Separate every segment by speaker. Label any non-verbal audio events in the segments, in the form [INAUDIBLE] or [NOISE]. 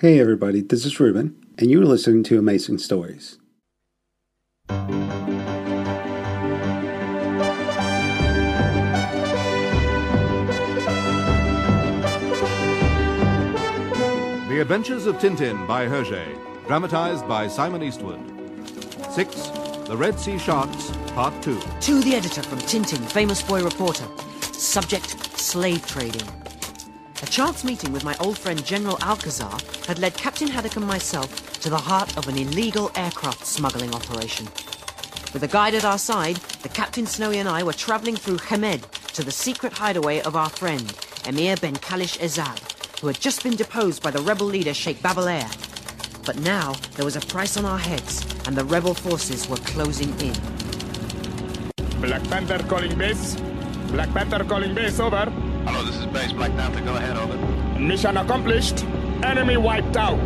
Speaker 1: Hey everybody, this is Ruben, and you're listening to Amazing Stories.
Speaker 2: The Adventures of Tintin by Hergé, dramatized by Simon Eastwood. 6. The Red Sea Sharks, Part 2.
Speaker 3: To the editor from Tintin, famous boy reporter. Subject, slave trading. A chance meeting with my old friend General Alcazar had led Captain Haddock and myself to the heart of an illegal aircraft smuggling operation. With a guide at our side, the Captain Snowy and I were traveling through Khemed to the secret hideaway of our friend, Emir Ben Kalish Ezab, who had just been deposed by the rebel leader Sheikh Bab El Ehr. But now there was a price on our heads, and the rebel forces were closing in.
Speaker 4: Black Panther calling base. Black Panther calling base, over.
Speaker 5: Hello, this is Base Black Panther. Go ahead, over.
Speaker 4: Mission accomplished. Enemy wiped out.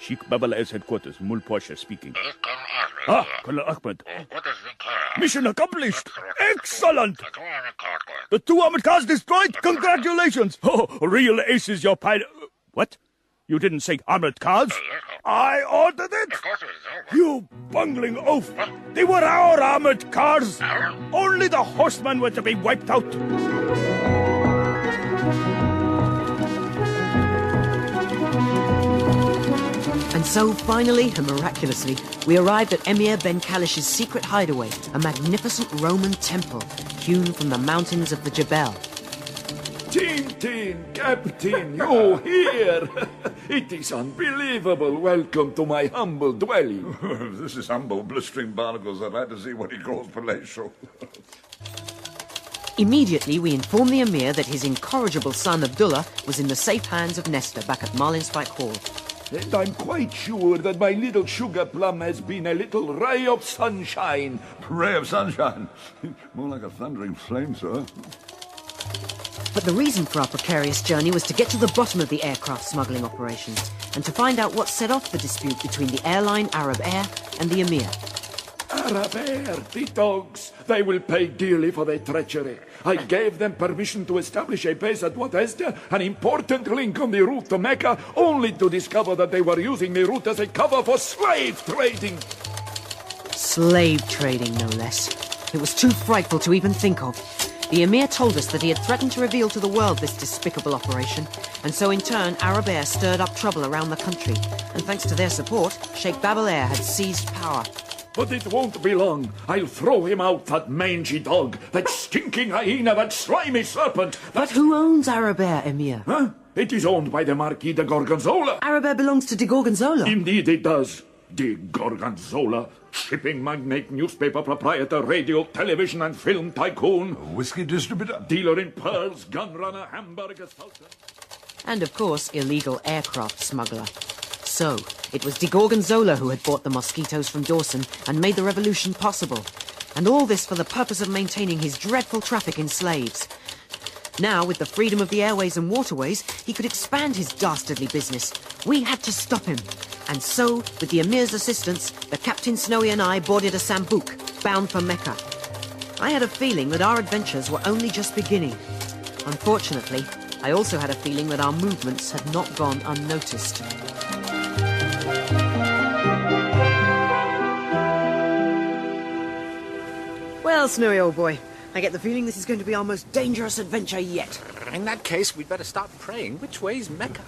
Speaker 6: Sheikh Bab El Ehr's headquarters, Mull Pasha speaking. Ah, Colonel Ahmed. Mission accomplished! Excellent! The two armored cars destroyed! Congratulations! [LAUGHS] Oh, real aces, your pilot. What? You didn't say armored cars? I ordered it! You bungling oaf! They were our armored cars! Only the horsemen were to be wiped out!
Speaker 3: And so, finally and miraculously, we arrived at Emir Ben Kalish's secret hideaway, a magnificent Roman temple hewn from the mountains of the Jebel.
Speaker 7: Tintin, Captain, you here! [LAUGHS] It is unbelievable. Welcome to my humble dwelling. [LAUGHS]
Speaker 8: this is humble. Blistering barnacles. I'd like to see what he calls palatial. [LAUGHS]
Speaker 3: Immediately, we informed the Emir that his incorrigible son Abdullah was in the safe hands of Nestor back at Marlinspike Hall.
Speaker 7: And I'm quite sure that my little sugar plum has been a little ray of sunshine.
Speaker 8: Ray of sunshine. More like a thundering flame, sir.
Speaker 3: But the reason for our precarious journey was to get to the bottom of the aircraft smuggling operation and to find out what set off the dispute between the airline Arabair and the Emir.
Speaker 7: Arabair, the dogs. They will pay dearly for their treachery. I gave them permission to establish a base at Wadesdah, an important link on the route to Mecca, only to discover that they were using the route as a cover for slave trading.
Speaker 3: Slave trading, no less. It was too frightful to even think of. The Emir told us that he had threatened to reveal to the world this despicable operation, and so in turn Arabair stirred up trouble around the country, and thanks to their support, Sheikh Bab El Ehr had seized power.
Speaker 7: But it won't be long. I'll throw him out, that mangy dog, that stinking hyena, that slimy serpent.
Speaker 3: But who owns Arabair, Emir?
Speaker 7: Huh? It is owned by the Marquis de Gorgonzola.
Speaker 3: Arabair belongs to de Gorgonzola.
Speaker 7: Indeed it does. De Gorgonzola, shipping magnate, newspaper proprietor, radio, television, and film tycoon.
Speaker 8: Whiskey distributor.
Speaker 7: Dealer in pearls, gunrunner, hamburger sultan.
Speaker 3: And of course, illegal aircraft smuggler. So, it was de Gorgonzola who had bought the mosquitoes from Dawson and made the revolution possible. And all this for the purpose of maintaining his dreadful traffic in slaves. Now, with the freedom of the airways and waterways, he could expand his dastardly business. We had to stop him. And so, with the Emir's assistance, the Captain Snowy and I boarded a Sambuc, bound for Mecca. I had a feeling that our adventures were only just beginning. Unfortunately, I also had a feeling that our movements had not gone unnoticed. Well, Snowy, old boy, I get the feeling this is going to be our most dangerous adventure yet.
Speaker 5: In that case, we'd better start praying. Which way's Mecca?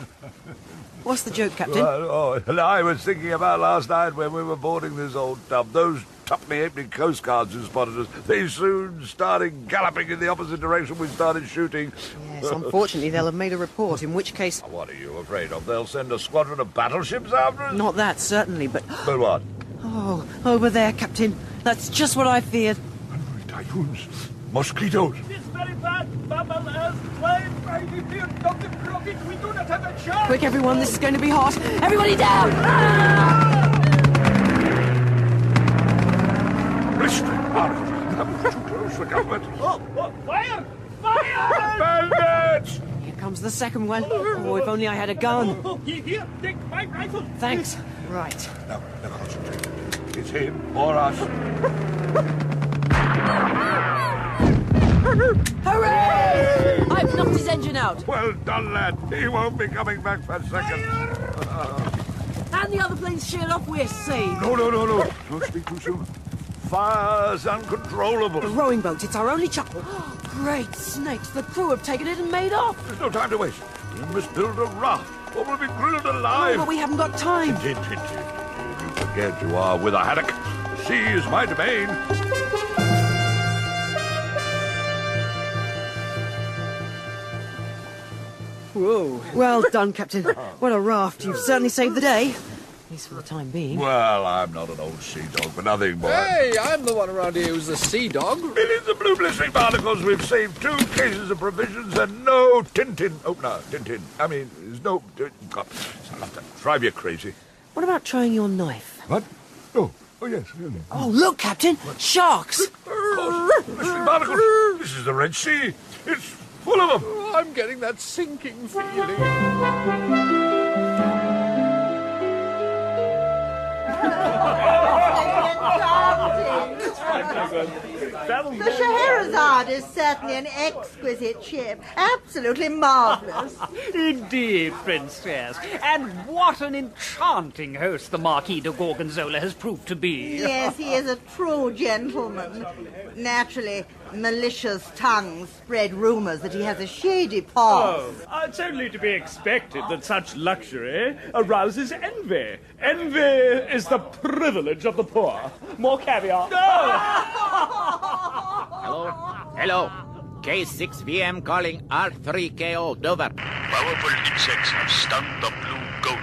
Speaker 3: What's the joke, Captain?
Speaker 8: Well, oh, I was thinking about last night when we were boarding this old tub. Those tuppenny halfpenny coast guards who spotted us, they soon started galloping in the opposite direction we started shooting.
Speaker 3: Yes, unfortunately, they'll have made a report, in which case...
Speaker 8: What are you afraid of? They'll send a squadron of battleships after us?
Speaker 3: Not that, certainly, but...
Speaker 8: But what?
Speaker 3: Oh, over there, Captain. That's just what I feared.
Speaker 8: Typhoons. Mosquitoes.
Speaker 6: It's very bad. Babel has trading here. Dr. Crockett, we do not have a chance.
Speaker 3: Quick, everyone, this is going to be hot. Everybody down!
Speaker 8: Barnacles. Too close for government.
Speaker 6: Oh, oh, fire! Fire!
Speaker 8: Bandits!
Speaker 3: Here comes the second one. Oh, if only I had a gun.
Speaker 6: Here, take my rifle.
Speaker 3: Thanks. Right.
Speaker 8: Now, now concentrate. It's him or us.
Speaker 3: Hooray! I've knocked his engine out.
Speaker 8: Well done, lad. He won't be coming back for seconds.
Speaker 3: And the other plane's sheared off. We're saved.
Speaker 8: No, no, no, no. Don't speak too soon. Fire's uncontrollable.
Speaker 3: The rowing boat, it's our only chance. [GASPS] Great snakes, the crew have taken it and made off.
Speaker 8: There's no time to waste. We must build a raft, or we'll be grilled alive.
Speaker 3: Oh, but we haven't got time.
Speaker 8: You forget you are with a haddock. The sea is my domain.
Speaker 3: Whoa. Well done, Captain. What a raft. You've certainly saved the day. At least for the time being.
Speaker 8: Well, I'm not an old sea dog for nothing, boy.
Speaker 5: Hey, I'm the one around here who's the sea dog.
Speaker 8: Millions of blue blistering barnacles. We've saved two cases of provisions and no Tintin oh, opener. Tintin. I mean, there's no. Uh, God, it's enough to drive you crazy.
Speaker 3: What about trying your knife?
Speaker 8: What? Oh, oh yes. yes.
Speaker 3: Oh, look, Captain! Sharks!
Speaker 8: Of course. Blistering barnacles. This is the Red Sea. It's full of them.
Speaker 5: I'm getting that sinking feeling.
Speaker 9: The Scheherazade is certainly an exquisite ship. Absolutely marvelous. [LAUGHS]
Speaker 10: Indeed, Princess. And what an enchanting host the Marquis de Gorgonzola has proved to be.
Speaker 9: Yes, he is a true gentleman. Naturally, malicious tongues spread rumors that he has a shady past.
Speaker 6: Oh, uh, it's only to be expected that such luxury arouses envy. Envy is the privilege of the poor. More caviar. [LAUGHS]
Speaker 11: Hello? Hello. K6VM calling R3KO, Dover.
Speaker 12: Powerful insects have stung the blue goat.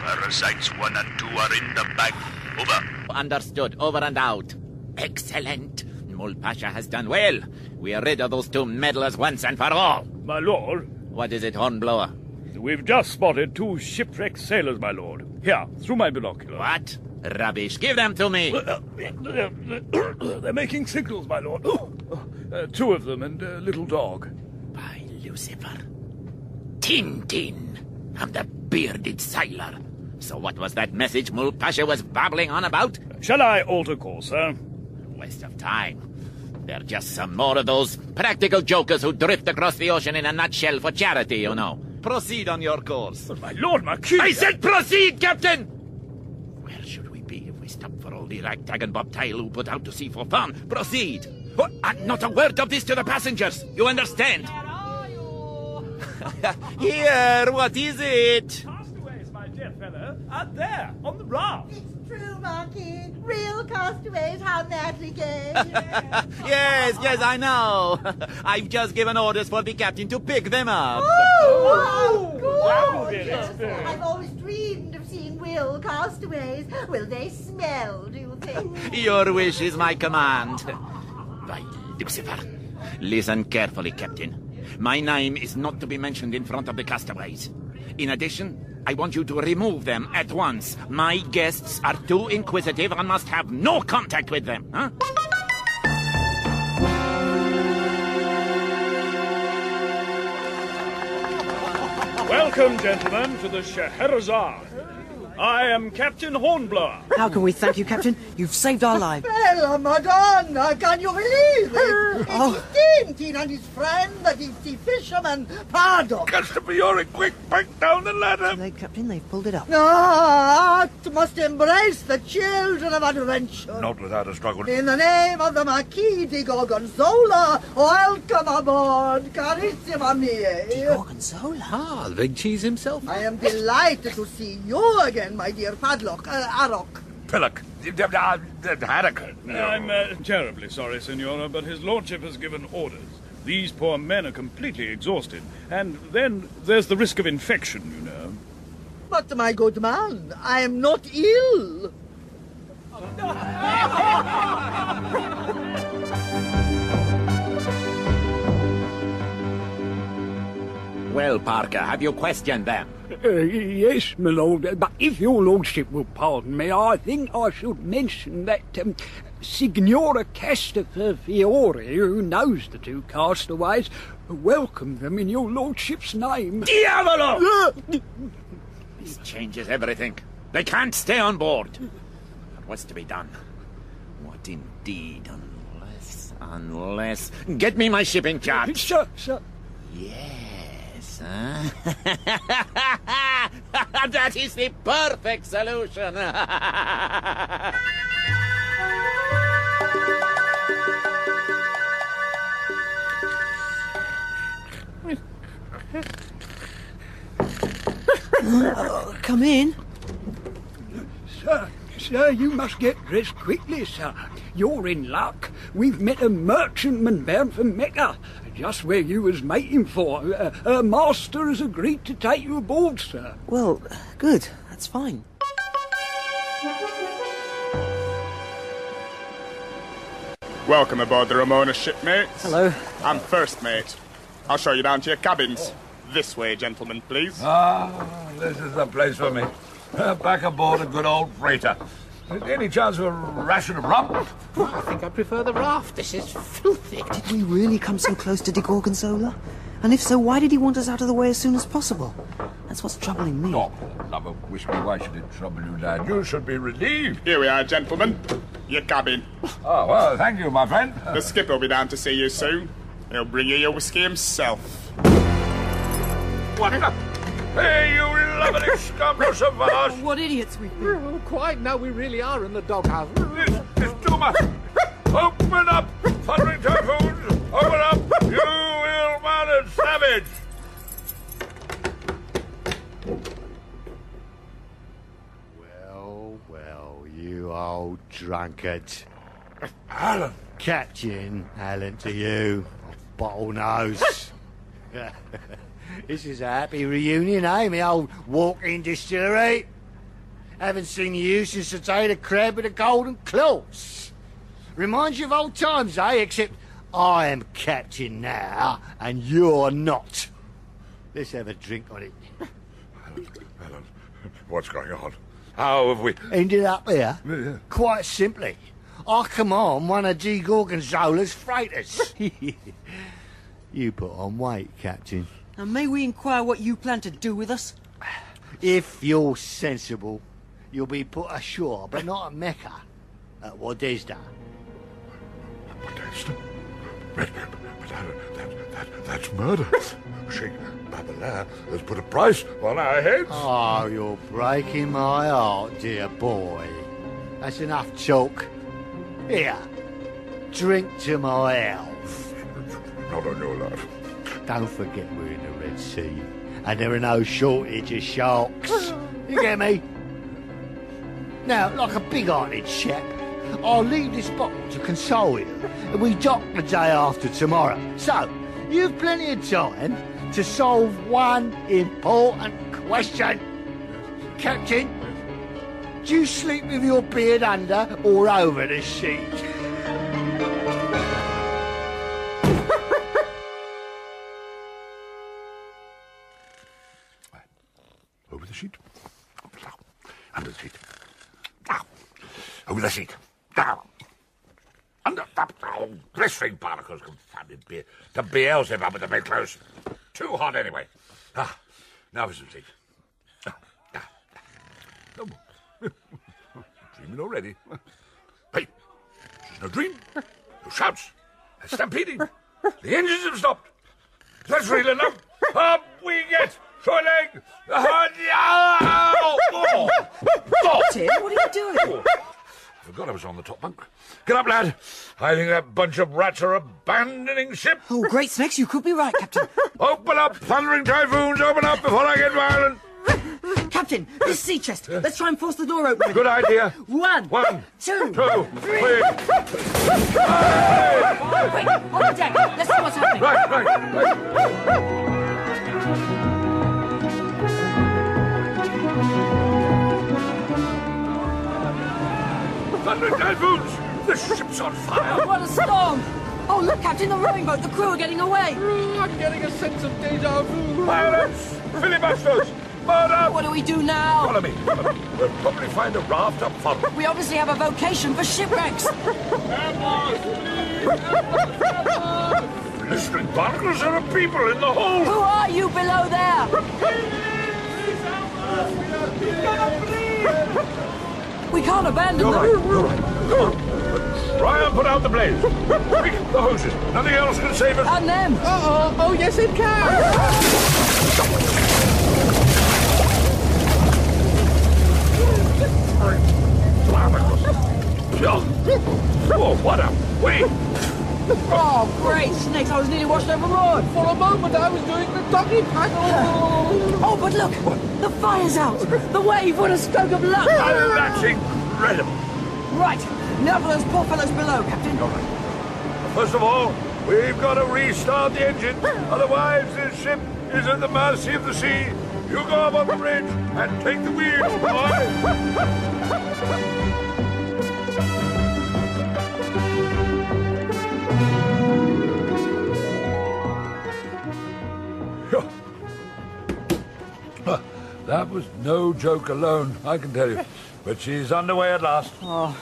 Speaker 12: Parasites one and two are in the bag. Over.
Speaker 11: Understood. Over and out. Excellent. Mull Pasha has done well. We are rid of those two meddlers once and for all.
Speaker 6: My lord,
Speaker 11: What is it, Hornblower?
Speaker 6: we've just spotted two shipwrecked sailors, my lord. Here, through my binocular.
Speaker 11: What? Rubbish. Give them to me.
Speaker 6: They're making signals, my lord. [GASPS] Uh, two of them and a little dog.
Speaker 11: By Lucifer. Tintin. I'm the bearded sailor. So what was that message Mull Pasha was babbling on about?
Speaker 6: Shall I alter course, sir?
Speaker 11: Waste of time. They're just some more of those practical jokers who drift across the ocean in a nutshell for charity, you know. Proceed on your course.
Speaker 6: But my lord Marquis...
Speaker 11: I said proceed, Captain! Where should we be if we stop for all the ragtag and bobtail who put out to sea for fun? Proceed! Oh, uh, and not a word of this to the passengers, you understand? Where are you? [LAUGHS] Here, what is it?
Speaker 6: Castaways, my dear fellow. Out there, on the raft.
Speaker 9: It's true, Marquis. Real castaways, how madly [LAUGHS] gay.
Speaker 11: yes, yes, I know. [LAUGHS] I've just given orders for the captain to pick them up.
Speaker 9: Oh,
Speaker 6: That will
Speaker 9: gorgeous. I've always dreamed of seeing real castaways. Will they smell, do you think? [LAUGHS]
Speaker 11: Your wish is my command. By Lucifer. Listen carefully, Captain. My name is not to be mentioned in front of the castaways. In addition, I want you to remove them at once. My guests are too inquisitive and must have no contact with them. Huh?
Speaker 6: Welcome, gentlemen, to the Scheherazade. I am Captain Hornblower.
Speaker 3: How can we thank you, Captain? You've saved our lives.
Speaker 9: Bella Madonna, can you believe it?
Speaker 3: Oh.
Speaker 9: It's Tintin and his friend, the deep sea fisherman, Paddock.
Speaker 8: Castafiore, quick, back down the ladder.
Speaker 3: They, Captain, they've pulled it up.
Speaker 9: Ah, art must embrace the children of adventure.
Speaker 8: Not without a struggle.
Speaker 9: In the name of the Marquis de Gorgonzola, welcome aboard, carissima mia.
Speaker 3: Gorgonzola?
Speaker 5: Ah, the big cheese himself.
Speaker 9: I am delighted to see you again, my dear Padlock, uh, Arok.
Speaker 8: Pillock. Uh, haddock.
Speaker 6: I'm uh, terribly sorry, Senora, but his lordship has given orders. These poor men are completely exhausted. And then there's the risk of infection, you know.
Speaker 9: But, my good man, I am not ill. [LAUGHS]
Speaker 11: Well, Parker, have you questioned them?
Speaker 10: Uh, yes, my lord, but if your lordship will pardon me, I think I should mention that um, Signora Castafer Fiore, who knows the two castaways, welcomed them in your lordship's name.
Speaker 11: Diavolo! This changes everything. They can't stay on board. But what's to be done? What indeed, unless... Unless... Get me my shipping chart.
Speaker 10: Sir, sir.
Speaker 11: Yes, huh? [LAUGHS] that is the perfect solution.
Speaker 3: Uh, come in.
Speaker 10: Sir, sir, you must get dressed quickly, sir. You're in luck. We've met a merchantman bound for Mecca, just where you was mating for. Uh, her master has agreed to take you aboard, sir.
Speaker 3: Well, good. That's fine.
Speaker 4: Welcome aboard the Ramona shipmates.
Speaker 3: Hello.
Speaker 4: I'm first mate. I'll show you down to your cabins. This way, gentlemen, please.
Speaker 8: Ah, this is the place for me. Uh, [LAUGHS] back aboard a good old freighter. Any chance of a ration of rum?
Speaker 5: I think I prefer the raft. This is filthy.
Speaker 3: Did we really come so close to de Gorgonzola? And if so, why did he want us out of the way as soon as possible? That's what's troubling me.
Speaker 8: Oh, love of whiskey, why should it trouble you, lad? You should be relieved.
Speaker 4: Here we are, gentlemen. Your cabin.
Speaker 8: Oh, well, thank you, my friend.
Speaker 4: The skipper will be down to see you soon. He'll bring you your whiskey himself.
Speaker 8: What the? Hey, you lovely scum of us!
Speaker 3: What idiots we've been.
Speaker 5: Oh, quite. Now we really are in the doghouse.
Speaker 8: This is too much. Open up, thundering typhoons! Open up, you ill-mannered savage!
Speaker 13: Well, well, you old drunkard.
Speaker 8: Alan!
Speaker 13: Captain, Alan to you. Bottle nose. [LAUGHS] this is a happy reunion, eh, me old walking distillery? Haven't seen you since the day the crab with the golden claws. Reminds you of old times, eh? Except I am captain now, and you're not. Let's have a drink on it.
Speaker 8: Alan, what's going on? How have we...
Speaker 13: Ended up here?
Speaker 8: Yeah.
Speaker 13: Quite simply. I command one of G. Gorgonzola's freighters. [LAUGHS] you put on weight, Captain.
Speaker 3: And may we inquire what you plan to do with us?
Speaker 13: If you're sensible, you'll be put ashore, but not at Mecca, at Wadesdah.
Speaker 8: Modesta? But, but that, that, that, that's murder. [LAUGHS] Sheikh Bab El Ehr has put a price on our heads.
Speaker 13: Oh, you're breaking my heart, dear boy. That's enough talk. Here, drink to my health.
Speaker 8: Not on your life.
Speaker 13: Don't forget we're in the Red Sea, and there are no shortage of sharks. [GASPS] You get me? Now, like a big-hearted chap, I'll leave this bottle to console you, and we dock the day after tomorrow. So, you've plenty of time to solve one important question. Captain, do you sleep with your beard under or over the sheet?
Speaker 8: Over the sheet. Down. Under the oh, blistering barnacles, confounded beer. The Beelzebub with the bedclothes. Too hot anyway. Ah, now for some sleep. Ah, ah. No more. Dreaming already. Hey, it's no dream. No shouts. A stampeding. The engines have stopped. That's real enough. Up we get. Short leg. Oh, no! Oh, oh.
Speaker 3: Tim, what are you doing?
Speaker 8: Forgot I was on the top bunk. Get up, lad. I think that bunch of rats are abandoning ship.
Speaker 3: Oh, great snakes, you could be right, Captain. [LAUGHS]
Speaker 8: Open up, thundering typhoons, open up before I get violent.
Speaker 3: Captain, this sea chest. Let's try and force the door open.
Speaker 8: Good idea.
Speaker 3: One.
Speaker 8: One.
Speaker 3: Two.
Speaker 8: Two.
Speaker 3: Three.
Speaker 8: Three.
Speaker 3: Wait, on the deck. Let's see what's happening.
Speaker 8: Right, right, right. The ship's on fire!
Speaker 3: What a storm! Oh, look, Captain, the rowing boat. The crew are getting away.
Speaker 5: Mm, I'm getting a sense of deja vu.
Speaker 8: Violence! Filibusters! Murder!
Speaker 3: What do we do now?
Speaker 8: Follow me. Follow me. We'll probably find a raft up front.
Speaker 3: We obviously have a vocation for shipwrecks.
Speaker 8: Blistering there are people in the hold!
Speaker 3: Who are you below there? We can't abandon
Speaker 8: You're
Speaker 3: them.
Speaker 8: right, you're right. Come on. And put out the blaze. Quick, the hoses. Nothing else can save us.
Speaker 14: And them. Uh-oh. Oh, yes, it can.
Speaker 8: Oh, what a way!
Speaker 14: Oh, great snakes! I was nearly washed overboard. For a moment, I was doing the doggy paddle. Oh, oh, but look! The fire's out! The wave! What a stroke of luck!
Speaker 8: Oh, that's incredible!
Speaker 14: Right, now for those poor fellows below, Captain.
Speaker 8: First of all, we've got to restart the engine. Otherwise, this ship is at the mercy of the sea. You go up on the bridge and take the wheel, boy. That was no joke alone, I can tell you. But she's underway at last.
Speaker 3: Oh,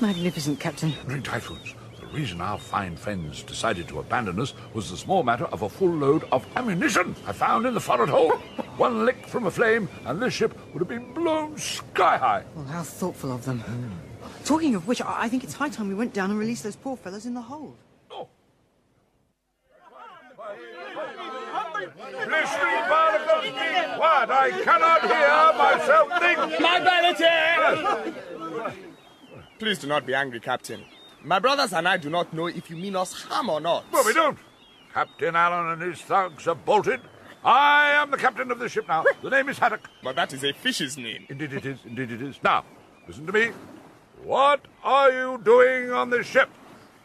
Speaker 3: magnificent, Captain.
Speaker 8: During typhoons, the reason our fine friends decided to abandon us was the small matter of a full load of ammunition I found in the forward hold. One lick from a flame, and this ship would have been blown sky high.
Speaker 3: Well, how thoughtful of them. Talking of which, I I think it's high time we went down and released those poor fellows in the hold.
Speaker 8: Blistering barnacles, be! I cannot hear myself think!
Speaker 4: My vanity! Please do not be angry, Captain. My brothers and I do not know if you mean us harm or not.
Speaker 8: Well, we don't. Captain Allen and his thugs are bolted. I am the captain of the ship now. The name is Haddock.
Speaker 4: But that is a fish's name.
Speaker 8: Indeed it is, indeed it is. Now, listen to me. What are you doing on this ship?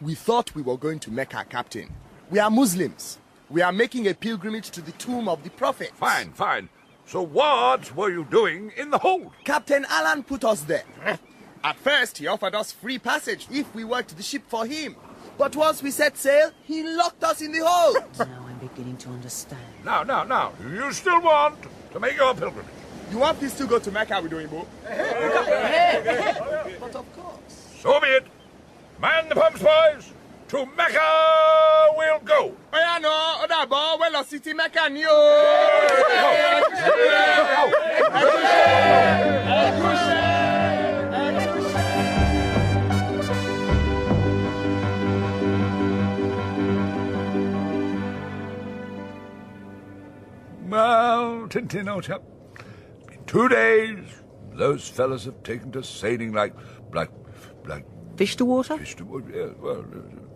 Speaker 4: We thought we were going to Mecca, Captain. We are Muslims. We are making a pilgrimage to the tomb of the Prophet.
Speaker 8: Fine, fine. So what were you doing in the hold?
Speaker 4: Captain Allen put us there. [LAUGHS] At first, he offered us free passage if we worked the ship for him. But once we set sail, he locked us in the hold. [LAUGHS]
Speaker 3: Now I'm beginning to understand.
Speaker 8: Now, now, now, you still want to make your pilgrimage?
Speaker 4: You want us to go to Mecca with [LAUGHS] Oimbo? but of course.
Speaker 8: So be it. Man the pumps, boys. To Mecca we'll go.
Speaker 4: Oh, yeah, no. Oh, that boy. Well, city Mecca, ni
Speaker 8: Well, Tintin, old chap, in two days, those fellas have taken to sailing like, like, like
Speaker 3: Fish to water?
Speaker 8: fish to wood. Yeah, well, uh, now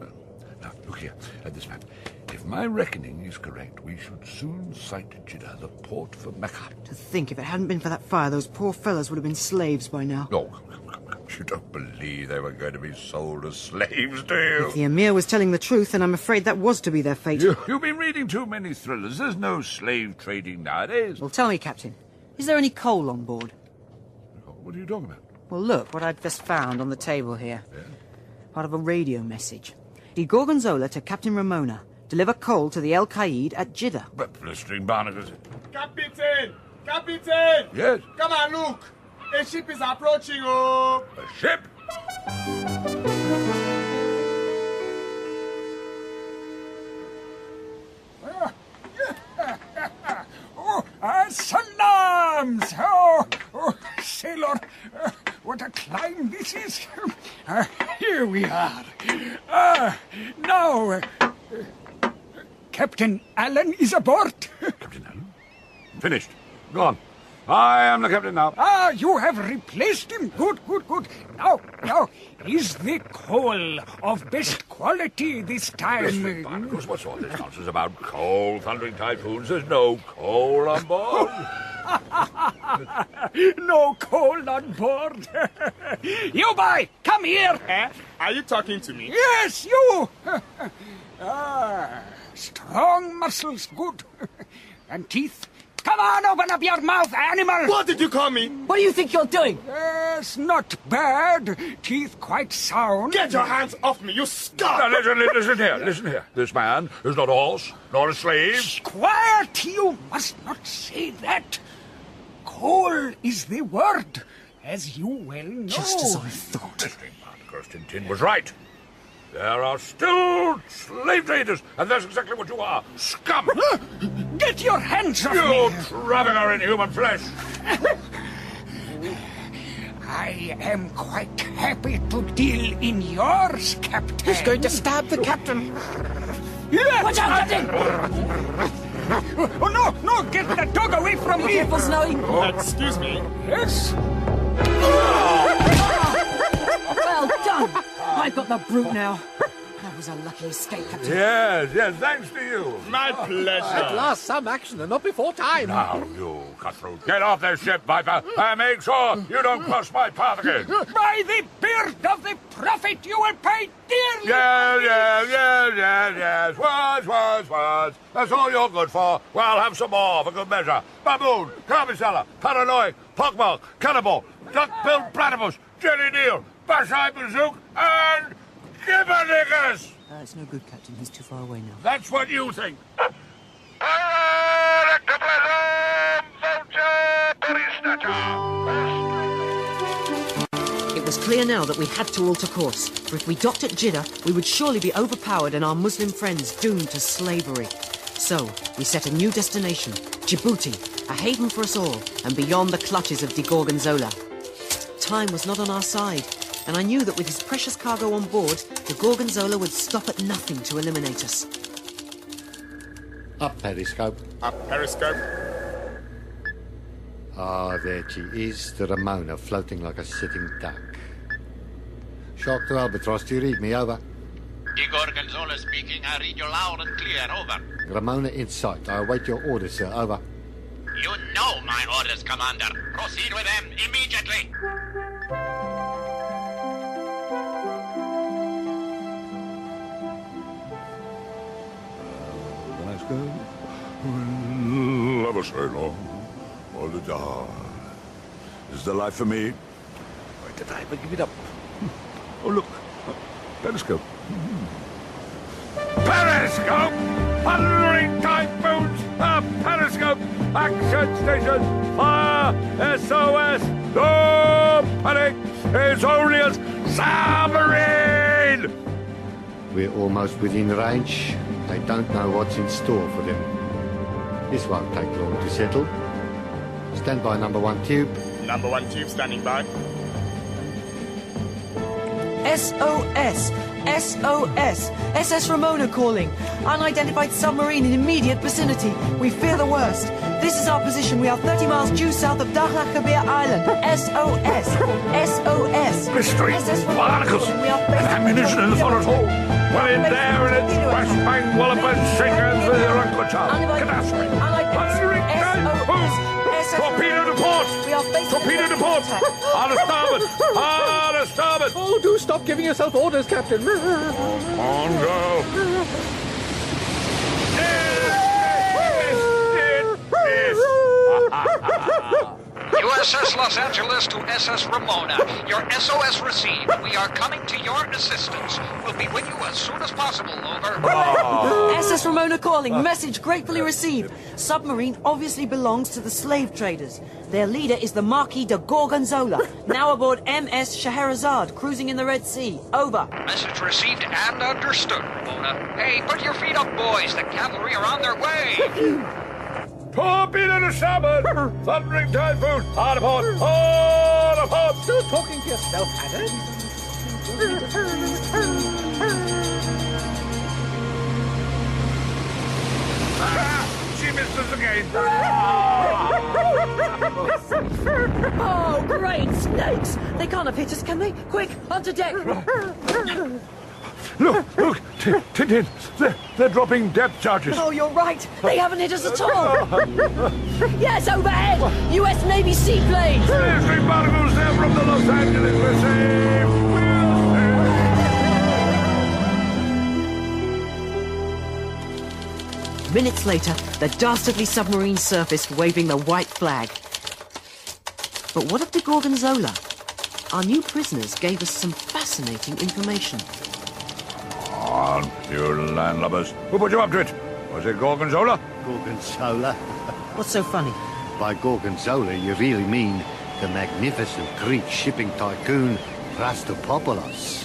Speaker 8: look here at this map. If my reckoning is correct, we should soon sight Jeddah, the port for Mecca.
Speaker 3: To think if it hadn't been for that fire, those poor fellows would have been slaves by now.
Speaker 8: Oh, you don't believe they were going to be sold as slaves, do you?
Speaker 3: If the Emir was telling the truth, then I'm afraid that was to be their fate.
Speaker 8: You, you've been reading too many thrillers. There's no slave trading nowadays.
Speaker 3: Well, tell me, Captain, is there any coal on board?
Speaker 8: What are you talking about?
Speaker 3: Well, look what I've just found on the table here. Part of a radio message. De Gorgonzola to Captain Ramona. Deliver coal to the El Qaid at Jeddah.
Speaker 8: But blistering barnacles.
Speaker 4: Captain! Captain!
Speaker 8: Yes?
Speaker 4: Come and look. A ship is approaching, oh.
Speaker 8: A ship? [LAUGHS]
Speaker 10: Oh, uh, salams! Oh, oh sailor, uh, what a climb this is. [LAUGHS] Uh, here we are. Uh, now, uh, uh, Captain Allen is aboard.
Speaker 8: Captain Allen? Finished. Gone. I am the captain now.
Speaker 10: Ah, you have replaced him. Good, good, good. Now, now, is the coal of best quality this time?
Speaker 8: Blistering barnacles, what's all this nonsense about coal, thundering typhoons? There's no coal on board. [LAUGHS]
Speaker 10: no coal on board. [LAUGHS] you boy, come here.
Speaker 4: Eh? Are you talking to me?
Speaker 10: Yes, you. [LAUGHS] ah, strong muscles, good. [LAUGHS] and teeth. Come on, open up your mouth, animal.
Speaker 4: What did you call me?
Speaker 14: What do you think you're doing?
Speaker 10: Yes, not bad. Teeth quite sound.
Speaker 4: Get your hands off me, you
Speaker 8: Now,
Speaker 4: scum!
Speaker 8: listen, listen here, listen here. This man is not a horse, nor a slave.
Speaker 10: Quiet, you must not say that. Coal is the word, as you well know.
Speaker 3: Just as I thought.
Speaker 8: Blistering barnacles, Tintin was right. There are still slave traders, and that's exactly what you are. Scum! [LAUGHS]
Speaker 10: Get your hands off
Speaker 8: you
Speaker 10: me.
Speaker 8: trafficker in human flesh!
Speaker 10: I am quite happy to deal in yours, Captain.
Speaker 14: He's going to stab the captain.
Speaker 10: Watch out, Captain! Oh, no, no, get that dog away from
Speaker 14: Be
Speaker 10: me!
Speaker 14: careful, Snowy. Oh.
Speaker 5: Excuse me.
Speaker 10: Yes?
Speaker 14: Well done. I've got the brute now. That was a lucky escape, Captain.
Speaker 8: Yes, yes, thanks to you.
Speaker 5: My oh, pleasure. At last, some action and not before time.
Speaker 8: Now, you cutthroat, get off this ship, Viper, and make sure you don't cross my path again.
Speaker 10: By the beard of the prophet, you will pay dearly!
Speaker 8: Yes, yes, yes, yes, yes. Words, words, words. That's all you're good for. Well, have some more for good measure. Baboon, Carmicellar, Paranoid, Pockmark, Cannibal, Duck-billed Platypus, Jelly Deal, Bash-Eye Bazook, and Gibberniggers!
Speaker 3: Uh, it's no good, Captain. He's too far away now.
Speaker 8: That's what you think.
Speaker 3: It was clear now that we had to alter course, for if we docked at Jeddah, we would surely be overpowered and our Muslim friends doomed to slavery. So, we set a new destination, Djibouti, a haven for us all, and beyond the clutches of de Gorgonzola. Time was not on our side, and I knew that with his precious cargo on board, the Gorgonzola would stop at nothing to eliminate us.
Speaker 13: Up periscope.
Speaker 5: Up periscope.
Speaker 13: Ah, there she is, the Ramona floating like a sitting duck. Shark to Albatross, do you read me? Over.
Speaker 12: De Gorgonzola speaking. I read you loud and clear. Over.
Speaker 13: Ramona in sight. I await your orders, sir. Over.
Speaker 12: You know my orders, Commander. Proceed with them immediately.
Speaker 8: Never say long. All the die. Is the life for me? Why did I ever give it up? Hmm. Oh, look. Periscope. Periscope! Thundering typhoons! A periscope! Action station! Fire! SOS! No panic! It's only a submarine!
Speaker 13: We're almost within range. They don't know what's in store for them. This won't take long to settle. Stand by number one tube.
Speaker 5: Number one tube standing by.
Speaker 3: SOS! SOS! SS Ramona calling. Unidentified submarine in immediate vicinity. We fear the worst. This is our position. We are 30 miles due south of Dahlak Kebir Island. SOS! SOS!
Speaker 8: Mystery,
Speaker 3: SS
Speaker 8: barnacles.
Speaker 3: We are
Speaker 8: and
Speaker 3: facing
Speaker 8: ammunition in the forest hall. Well, in there, and it's whash bang walloping shankers with your Uncle Charles. Catastrophe. Thundering typhoon! Torpedo to port!
Speaker 3: We are facing
Speaker 8: Torpedo to port! On a starboard! On a starboard! [LAUGHS]
Speaker 5: Oh, do stop giving yourself orders, Captain. [LAUGHS]
Speaker 8: On go! [LAUGHS]
Speaker 15: USS Los Angeles to SS Ramona. Your SOS received. We are coming to your assistance. We'll be with you as soon as possible. Over. Oh.
Speaker 3: SS Ramona calling. Message gratefully received. Submarine obviously belongs to the slave traders. Their leader is the Marquis de Gorgonzola, now aboard MS Scheherazade, cruising in the Red Sea. Over.
Speaker 15: Message received and understood, Ramona. Hey, put your feet up, boys. The cavalry are on their way. [LAUGHS]
Speaker 8: Torpedo to starboard! [LAUGHS] Thundering typhoon! Hard port! Hard port!
Speaker 5: Still talking to yourself, Adam.
Speaker 8: Ah, she missed us again! [LAUGHS]
Speaker 3: Oh, great snakes! They can't have hit us, can they? Quick, onto deck! [LAUGHS]
Speaker 8: Look, look! T- Tintin! They're, they're dropping depth charges!
Speaker 3: Oh, you're right. They haven't hit us at all. yes, overhead. U.S. Navy seaplanes.
Speaker 8: Three barnacles there from the Los Angeles Receive!
Speaker 3: Minutes later, the dastardly submarine surfaced waving the white flag. But what of the Gorgonzola? Our new prisoners gave us some fascinating information.
Speaker 8: On, you landlubbers! Who put you up to it? Was it Gorgonzola?
Speaker 13: Gorgonzola? [LAUGHS]
Speaker 3: What's so funny?
Speaker 13: By Gorgonzola, you really mean the magnificent Greek shipping tycoon Rastapopoulos.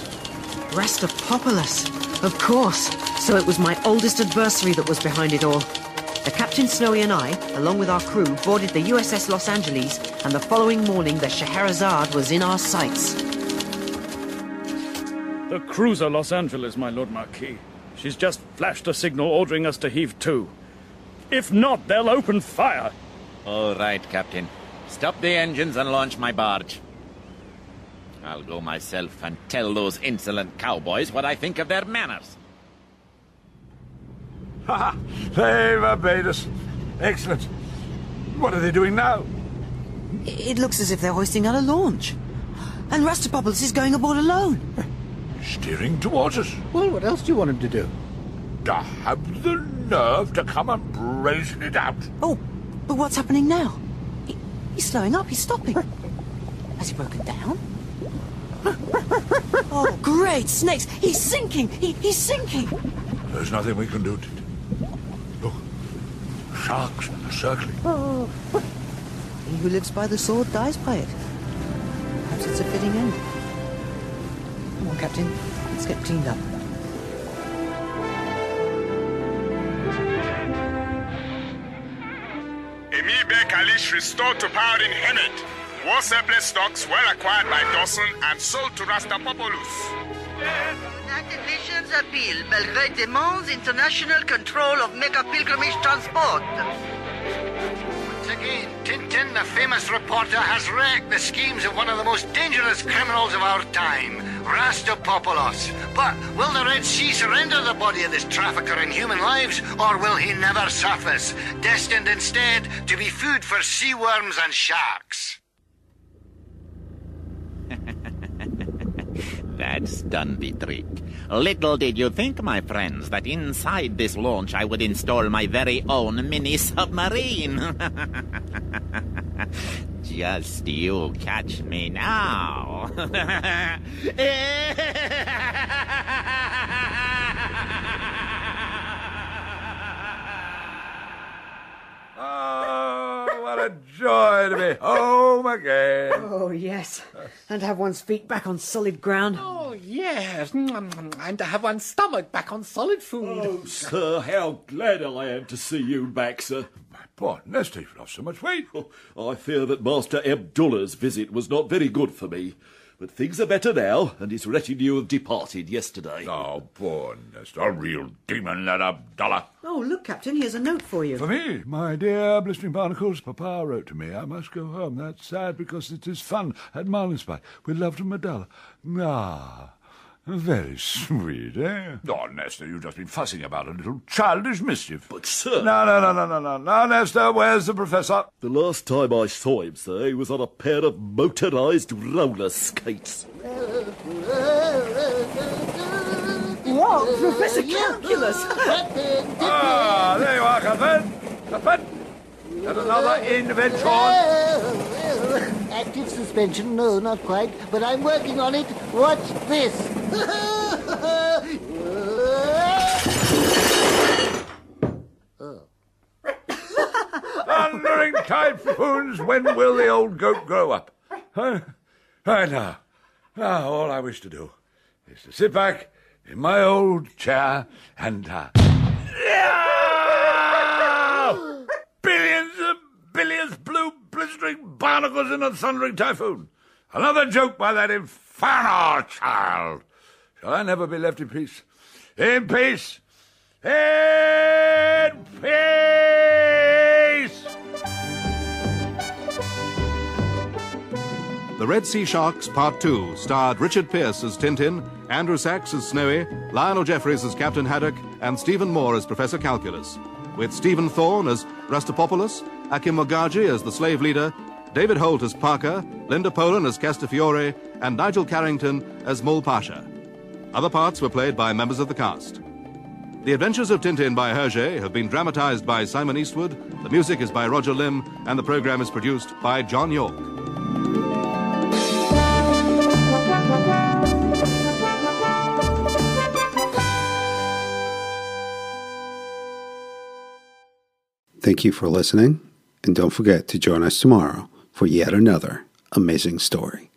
Speaker 3: Rastapopoulos. Of course. So it was my oldest adversary that was behind it all. The Captain Snowy and I, along with our crew, boarded the USS Los Angeles, and the following morning the Scheherazade was in our sights.
Speaker 6: The cruiser Los Angeles, my Lord Marquis. She's just flashed a signal ordering us to heave to. If not, they'll open fire.
Speaker 11: All right, Captain. Stop the engines and launch my barge. I'll go myself and tell those insolent cowboys what I think of their manners.
Speaker 8: Ha ha! They've obeyed us. Excellent. What are they doing now?
Speaker 3: It looks as if they're hoisting out a launch. And Rastapopoulos is going aboard alone. [LAUGHS]
Speaker 8: Steering towards us.
Speaker 13: Well, what else do you want him to do?
Speaker 8: To have the nerve to come and brazen it out.
Speaker 3: Oh, but what's happening now? He, he's slowing up, he's stopping. Has he broken down? [LAUGHS] oh, great snakes! He's sinking! He, he's sinking!
Speaker 8: There's nothing we can do. To... Look, sharks are circling.
Speaker 3: Oh. He who lives by the sword dies by it. Perhaps it's a fitting end. Come on, Captain. Let's get cleaned up.
Speaker 16: Emir Ben Kalish restored to power in Khemed. War surplus stocks were acquired by Dawson and sold to Rastapopoulos.
Speaker 9: United Nations appeal. Belgrade demands international control of Mecca pilgrimage transport.
Speaker 13: Once again, Tintin, the famous reporter, has wrecked the schemes of one of the most dangerous criminals of our time, Rastapopoulos. But will the Red Sea surrender the body of this trafficker in human lives, or will he never surface, destined instead to be food for sea worms and sharks? [LAUGHS]
Speaker 11: That's done the trick. Little did you think, my friends, that inside this launch I would install my very own mini submarine. [LAUGHS] Just you catch me now. [LAUGHS]
Speaker 8: Oh, what a joy to be home again.
Speaker 3: Oh, yes. And have one's feet back on solid ground.
Speaker 5: Oh, yes. And to have one's stomach back on solid food.
Speaker 6: Oh, sir, how glad I am to see you back, sir.
Speaker 8: My poor Nestor, you've lost so much weight.
Speaker 6: I fear that Master Abdullah's visit was not very good for me. But things are better now, and his retinue have departed yesterday.
Speaker 8: Oh, poor Nestor, a real demon, that Abdullah.
Speaker 3: Oh, look, Captain, here's a note for you.
Speaker 8: For me, my dear blistering barnacles, Papa wrote to me. I must go home. That's sad because it is fun at Marlinspike. With love to Medalla. Ah, very sweet, eh? Oh, Nestor, you've just been fussing about a little childish mischief.
Speaker 6: But, sir...
Speaker 8: No, no, no, no, no, no. Now, Nestor, where's the professor?
Speaker 6: The last time I saw him, sir, he was on a pair of motorized roller skates.
Speaker 3: Whoa, Professor Calculus!
Speaker 8: ah, there you are, Cuthbert. Cuthbert, and another invention.
Speaker 17: Active suspension, no, not quite, but I'm working on it. Watch this.
Speaker 8: Thundering typhoons, when will the old goat grow up? Huh? Right now, now, all I wish to do is to sit back in my old chair and uh, billions and billions blistering barnacles in a thundering typhoon. Another joke by that infernal child. Shall I never be left in peace? In peace! In peace!
Speaker 2: The Red Sea Sharks Part 2 starred Richard Pierce as Tintin, Andrew Sachs as Snowy, Lionel Jeffries as Captain Haddock, and Stephen Moore as Professor Calculus, with Stephen Thorne as Rastapopoulos, Akim Mogaji as the slave leader, David Holt as Parker, Linda Polan as Castafiore, and Nigel Carrington as Mull Pasha. Other parts were played by members of the cast. The Adventures of Tintin by Hergé have been dramatized by Simon Eastwood, the music is by Roger Limb, and the program is produced by John York.
Speaker 1: Thank you for listening, and don't forget to join us tomorrow for yet another amazing story.